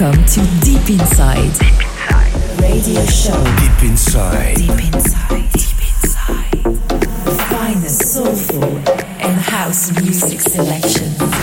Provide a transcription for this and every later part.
Welcome to Deep Inside. Deep Inside. Radio show. Deep Inside. Deep Inside. Deep Inside. The soulful and house music selection. Selection.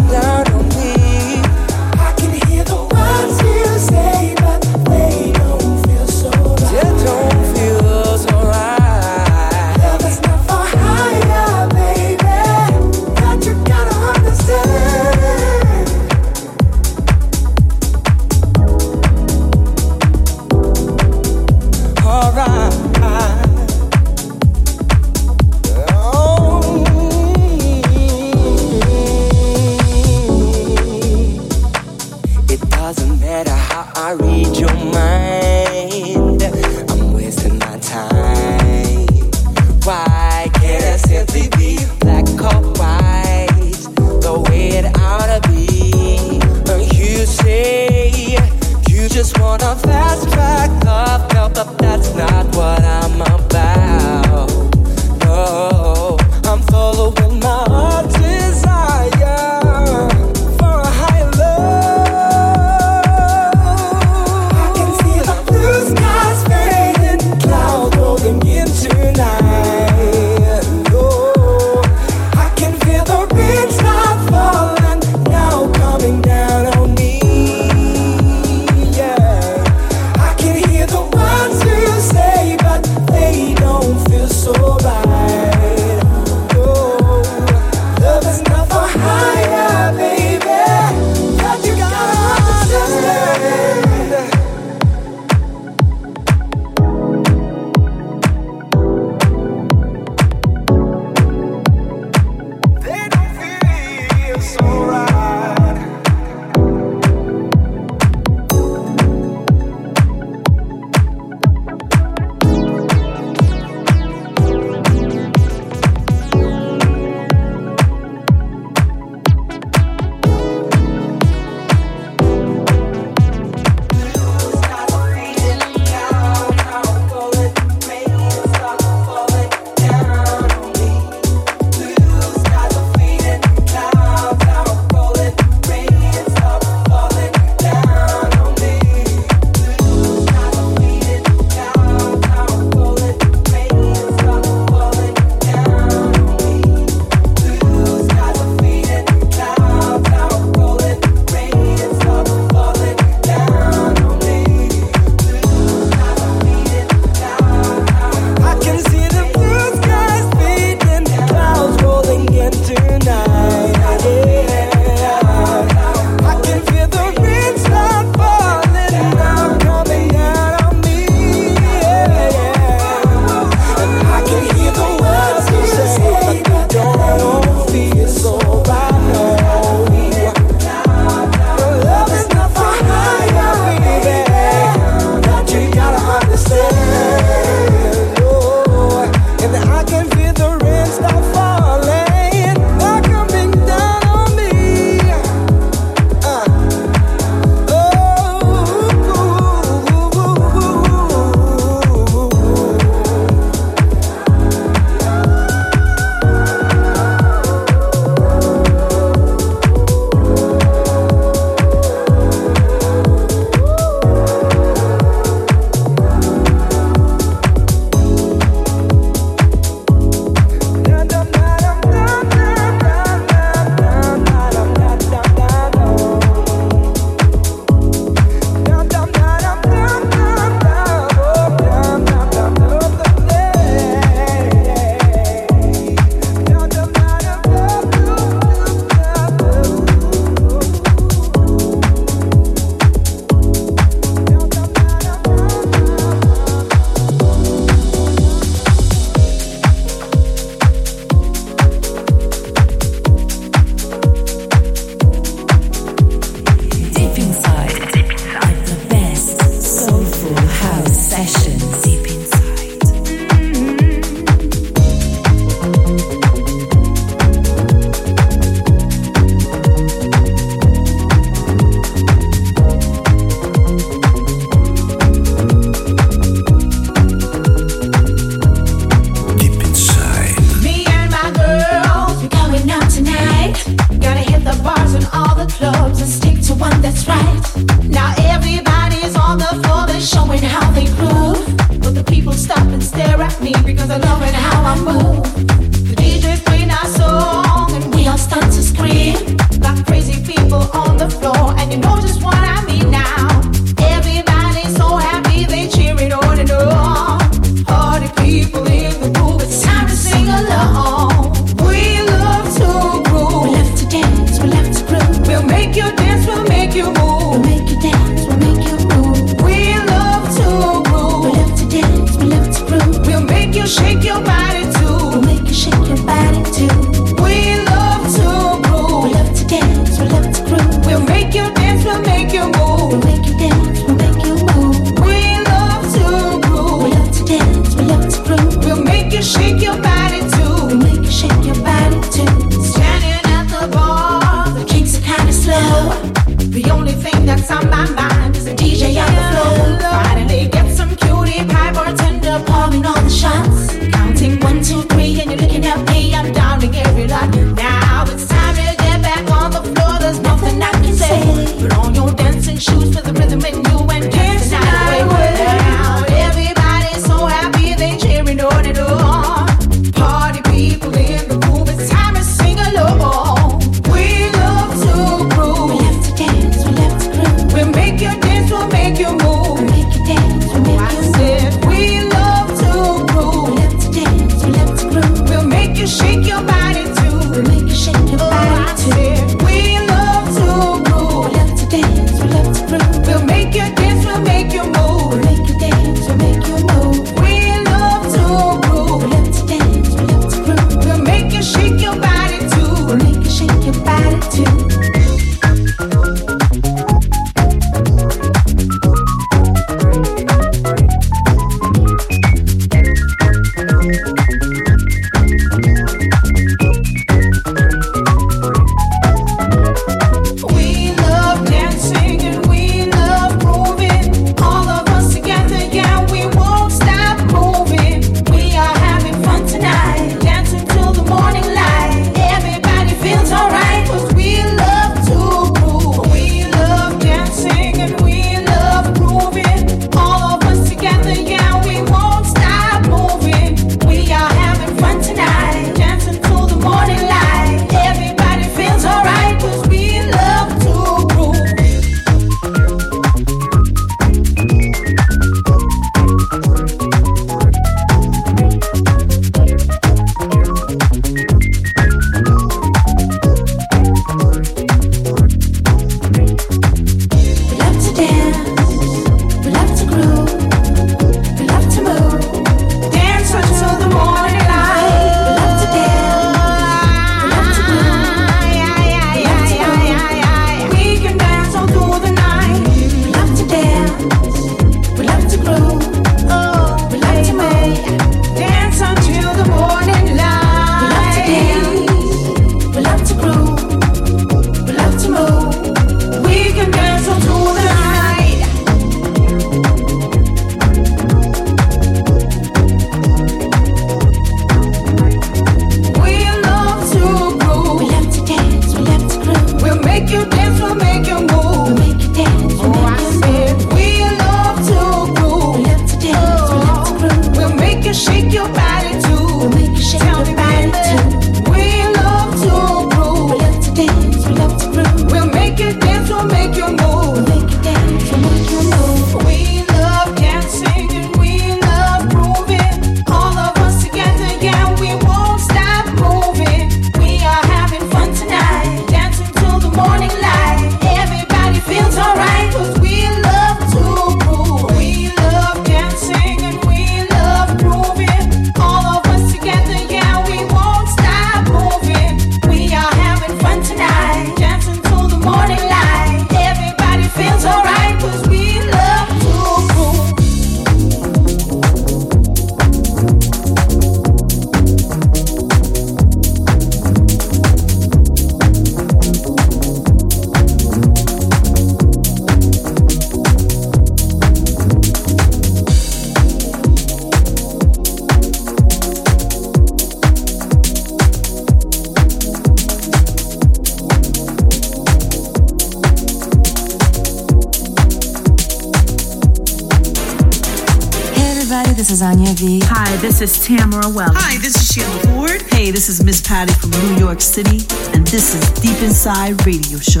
Is Anya V. Hi, this is Tamara Wells. Hi, this is Sheila Ford. Hey, this is Miss Patty from New York City, and this is Deep Inside Radio Show.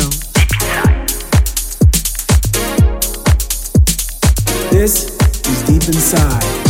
This is Deep Inside.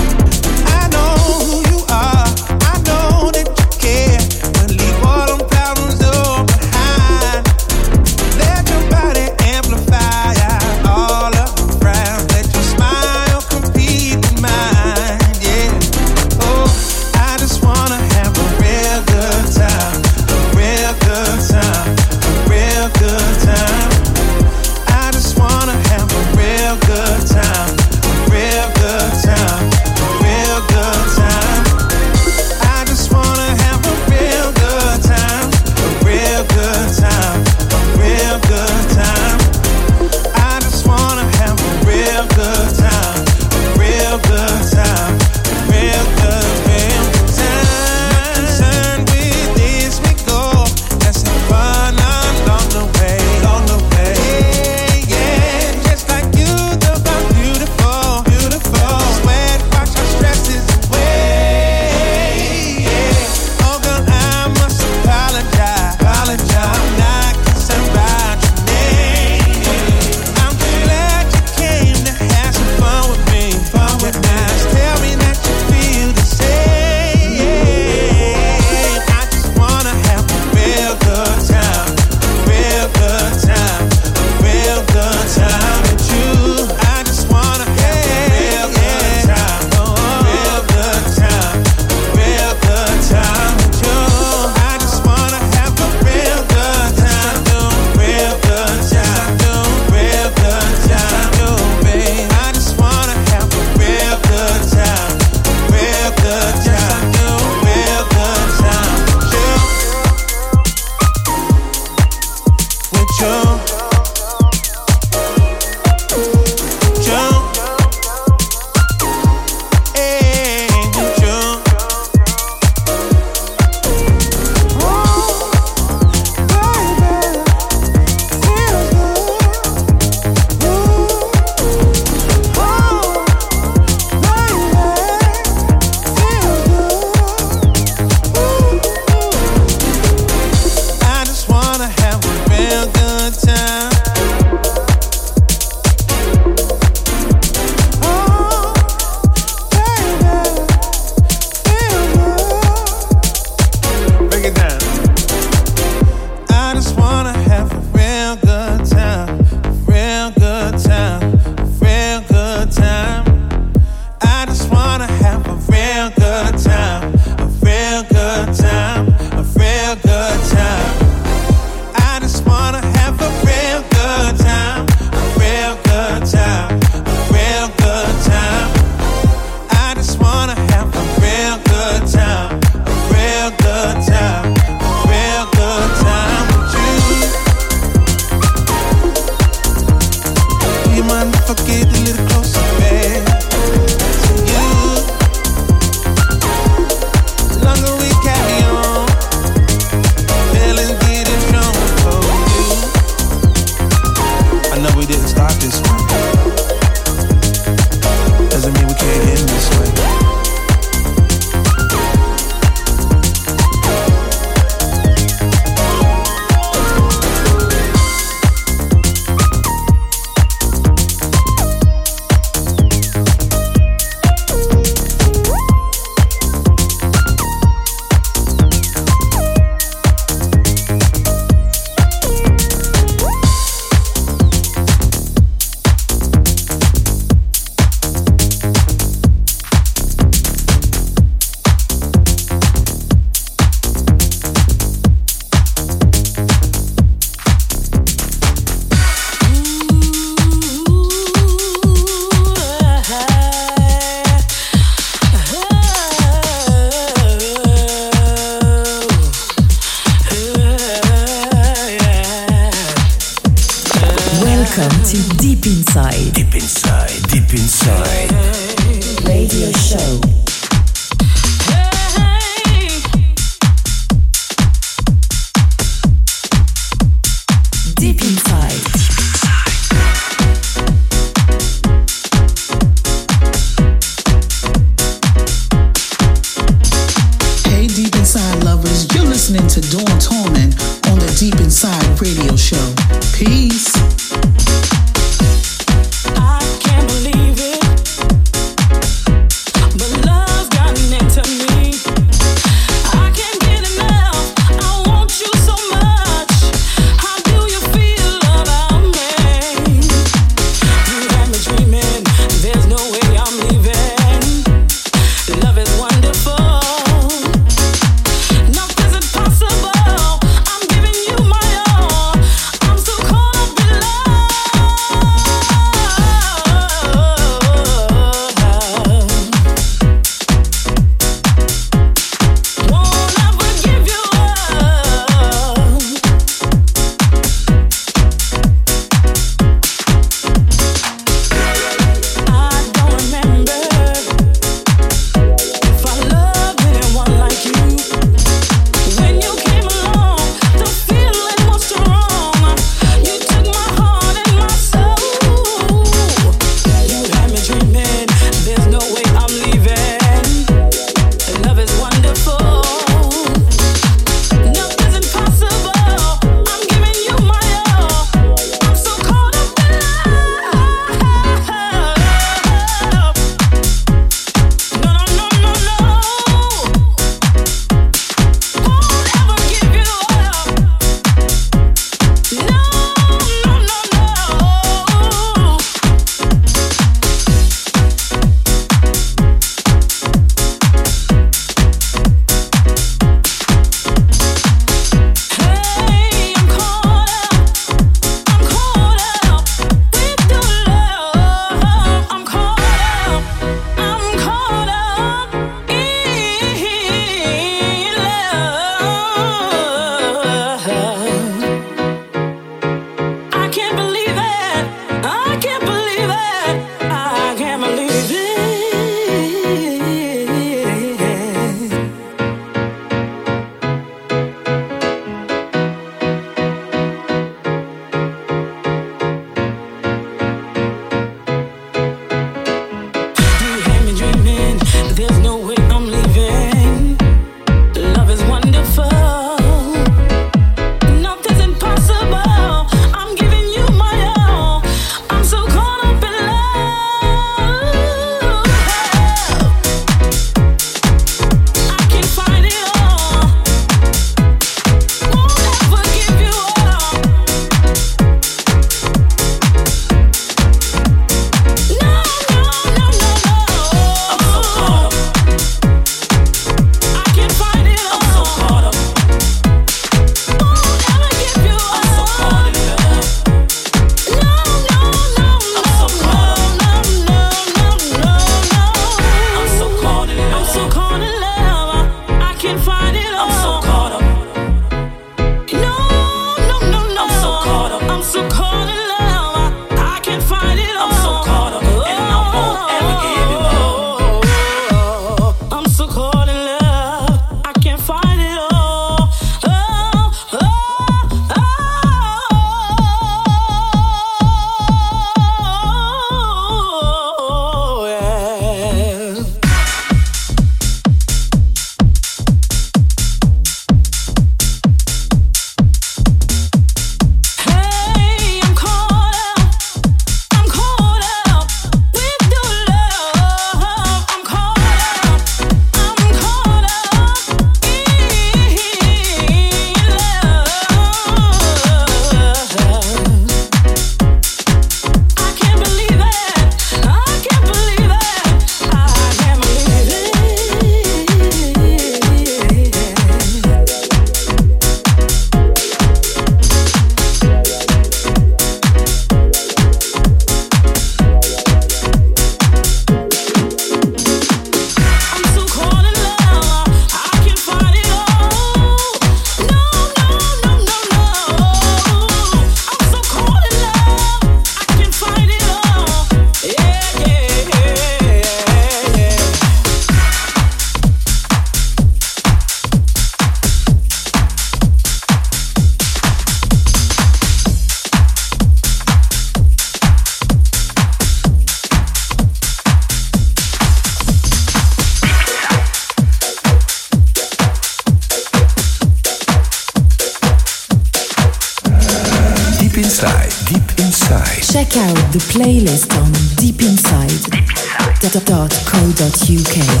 The playlist on deepinside.co.uk.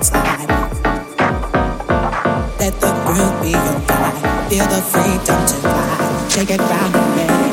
Let the groove be your guide. Feel the freedom to fly. Take it round and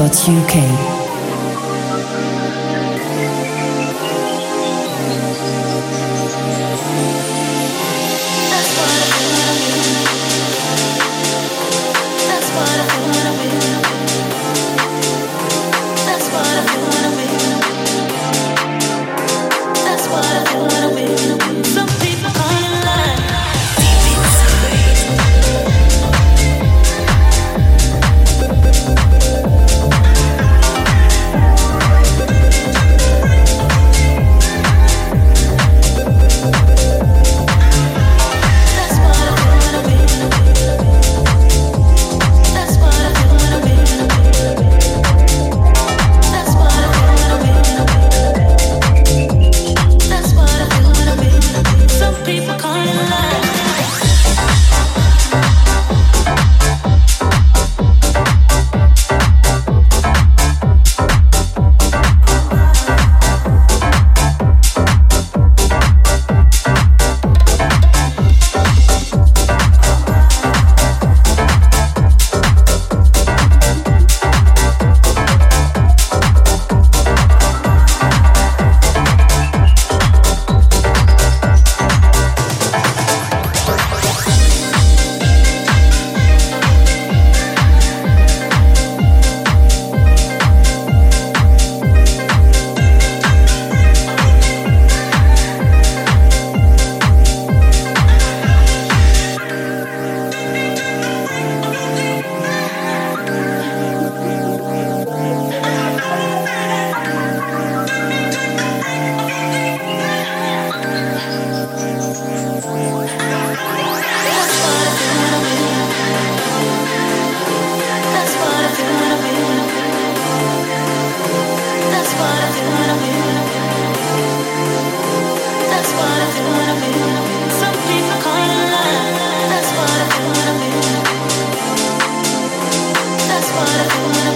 out wanna.